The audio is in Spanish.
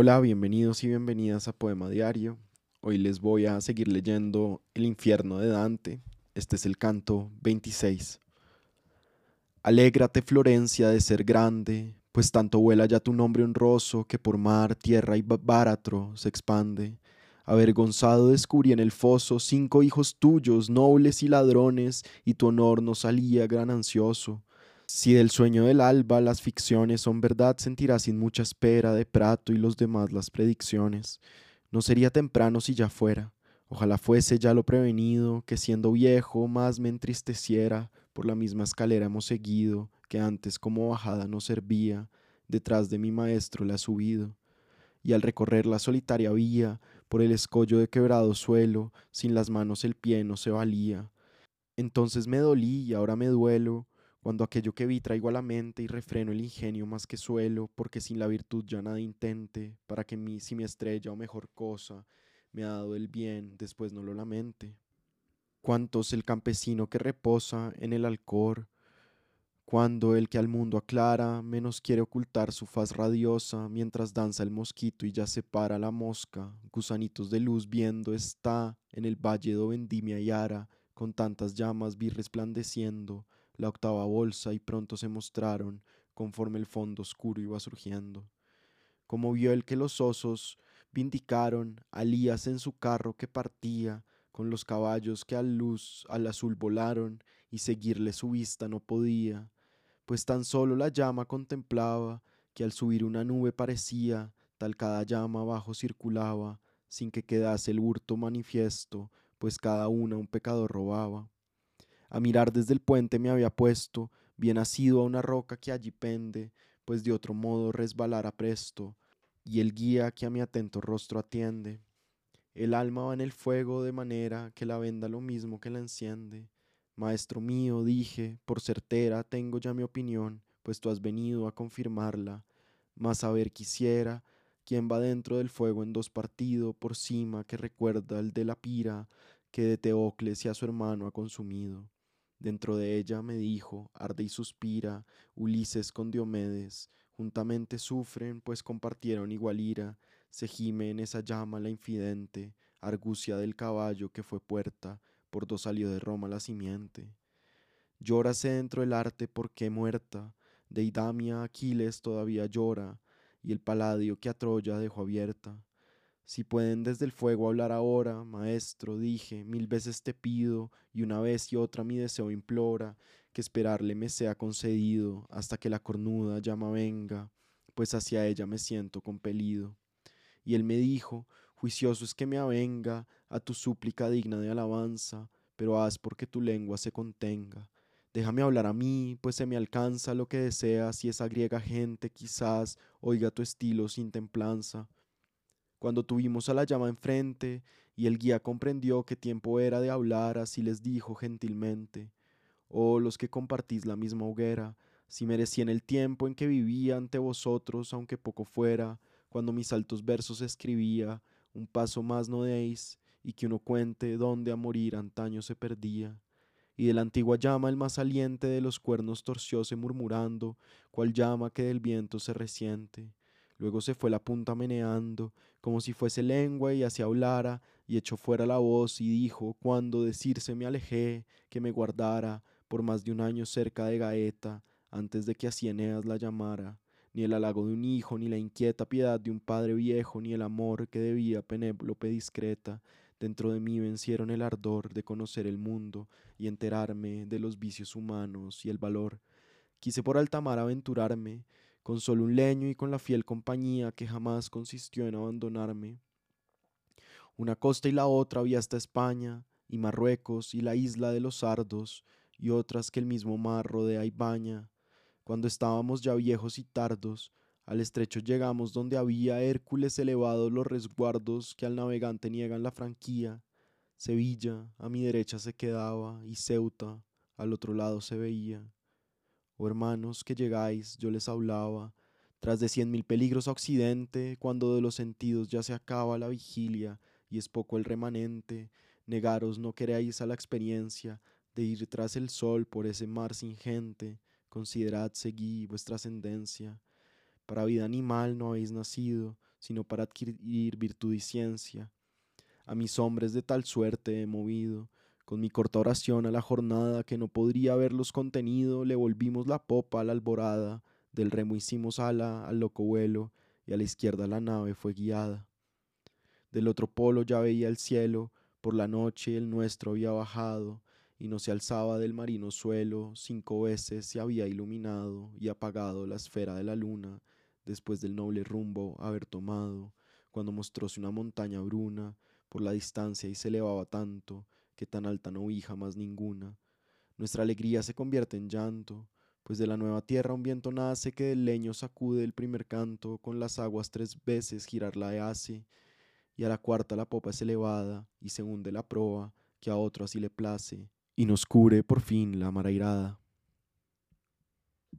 Hola, bienvenidos y bienvenidas a Poema Diario. Hoy les voy a seguir leyendo El infierno de Dante. Este es el canto 26. Alégrate, Florencia, de ser grande, pues tanto vuela ya tu nombre honroso que por mar, tierra y báratro se expande. Avergonzado descubrí en el foso cinco hijos tuyos, nobles y ladrones, y tu honor no salía gran ansioso. Si del sueño del alba las ficciones son verdad, sentirás sin mucha espera de Prato y los demás las predicciones. No sería temprano si ya fuera. Ojalá fuese ya lo prevenido, que siendo viejo más me entristeciera, por la misma escalera hemos seguido, que antes como bajada no servía, detrás de mi maestro la ha subido. Y al recorrer la solitaria vía, por el escollo de quebrado suelo, sin las manos el pie no se valía. Entonces me dolí y ahora me duelo, cuando aquello que vi traigo a la mente y refreno el ingenio más que suelo, porque sin la virtud ya nada intente, para que mí si mi estrella o mejor cosa me ha dado el bien, después no lo lamente. Cuántos el campesino que reposa en el alcor, cuando el que al mundo aclara menos quiere ocultar su faz radiosa, mientras danza el mosquito y ya se para la mosca, gusanitos de luz viendo está en el valle do vendimia y ara, con tantas llamas vi resplandeciendo, la octava bolsa y pronto se mostraron conforme el fondo oscuro iba surgiendo. Como vio el que los osos vindicaron Alías en su carro que partía, con los caballos que a luz al azul volaron, y seguirle su vista no podía, pues tan solo la llama contemplaba, que al subir una nube parecía, tal cada llama abajo circulaba, sin que quedase el hurto manifiesto, pues cada una un pecador robaba. A mirar desde el puente me había puesto, bien asido a una roca que allí pende, pues de otro modo resbalara presto, y el guía que a mi atento rostro atiende. El alma va en el fuego de manera que la venda lo mismo que la enciende. Maestro mío, dije, por certera tengo ya mi opinión, pues tú has venido a confirmarla. Mas saber quisiera quién va dentro del fuego en dos partido por cima que recuerda el de la pira que de Teocles y a su hermano ha consumido. Dentro de ella me dijo, arde y suspira, Ulises con Diomedes, juntamente sufren, pues compartieron igual ira, se gime en esa llama la infidente, argucia del caballo que fue puerta, por dos salió de Roma la simiente. Llórase dentro el arte porque muerta, de Idamia Aquiles todavía llora, y el paladio que a Troya dejó abierta. Si pueden desde el fuego hablar ahora, maestro, dije, mil veces te pido, y una vez y otra mi deseo implora, que esperarle me sea concedido, hasta que la cornuda llama venga, pues hacia ella me siento compelido. Y él me dijo, juicioso es que me avenga a tu súplica digna de alabanza, pero haz porque tu lengua se contenga. Déjame hablar a mí, pues se me alcanza lo que deseas, y esa griega gente quizás oiga tu estilo sin templanza cuando tuvimos a la llama enfrente y el guía comprendió que tiempo era de hablar, así les dijo gentilmente, oh los que compartís la misma hoguera, si merecían el tiempo en que vivía ante vosotros, aunque poco fuera, cuando mis altos versos escribía, un paso más no deis, y que uno cuente dónde a morir antaño se perdía. Y de la antigua llama el más saliente de los cuernos torcióse murmurando, cual llama que del viento se resiente. Luego se fue la punta meneando, como si fuese lengua y así hablara, y echó fuera la voz y dijo, cuando decirse me alejé, que me guardara por más de un año cerca de Gaeta, antes de que así Eneas la llamara, ni el halago de un hijo, ni la inquieta piedad de un padre viejo, ni el amor que debía Penélope discreta, dentro de mí vencieron el ardor de conocer el mundo y enterarme de los vicios humanos y el valor. Quise por alta mar aventurarme, con solo un leño y con la fiel compañía que jamás consistió en abandonarme. Una costa y la otra había hasta España, y Marruecos, y la isla de los sardos, y otras que el mismo mar rodea y baña. Cuando estábamos ya viejos y tardos, al estrecho llegamos donde había Hércules elevados los resguardos que al navegante niegan la franquía. Sevilla a mi derecha se quedaba y Ceuta al otro lado se veía. Oh hermanos que llegáis, yo les hablaba, tras de cien mil peligros a occidente, cuando de los sentidos ya se acaba la vigilia y es poco el remanente, negaros no queréis a la experiencia de ir tras el sol por ese mar sin gente, considerad seguí vuestra ascendencia. Para vida animal no habéis nacido, sino para adquirir virtud y ciencia. A mis hombres de tal suerte he movido, con mi corta oración a la jornada que no podría haberlos contenido, le volvimos la popa a la alborada, del remo hicimos ala al loco vuelo, y a la izquierda la nave fue guiada. Del otro polo ya veía el cielo, por la noche el nuestro había bajado, y no se alzaba del marino suelo, cinco veces se había iluminado y apagado la esfera de la luna, después del noble rumbo haber tomado, cuando mostróse una montaña bruna por la distancia y se elevaba tanto, que tan alta no vi jamás ninguna. Nuestra alegría se convierte en llanto, pues de la nueva tierra un viento nace que del leño sacude el primer canto, con las aguas tres veces girarla hace, y a la cuarta la popa es elevada, y se hunde la proa, que a otro así le place, y nos cubre por fin la mar airada.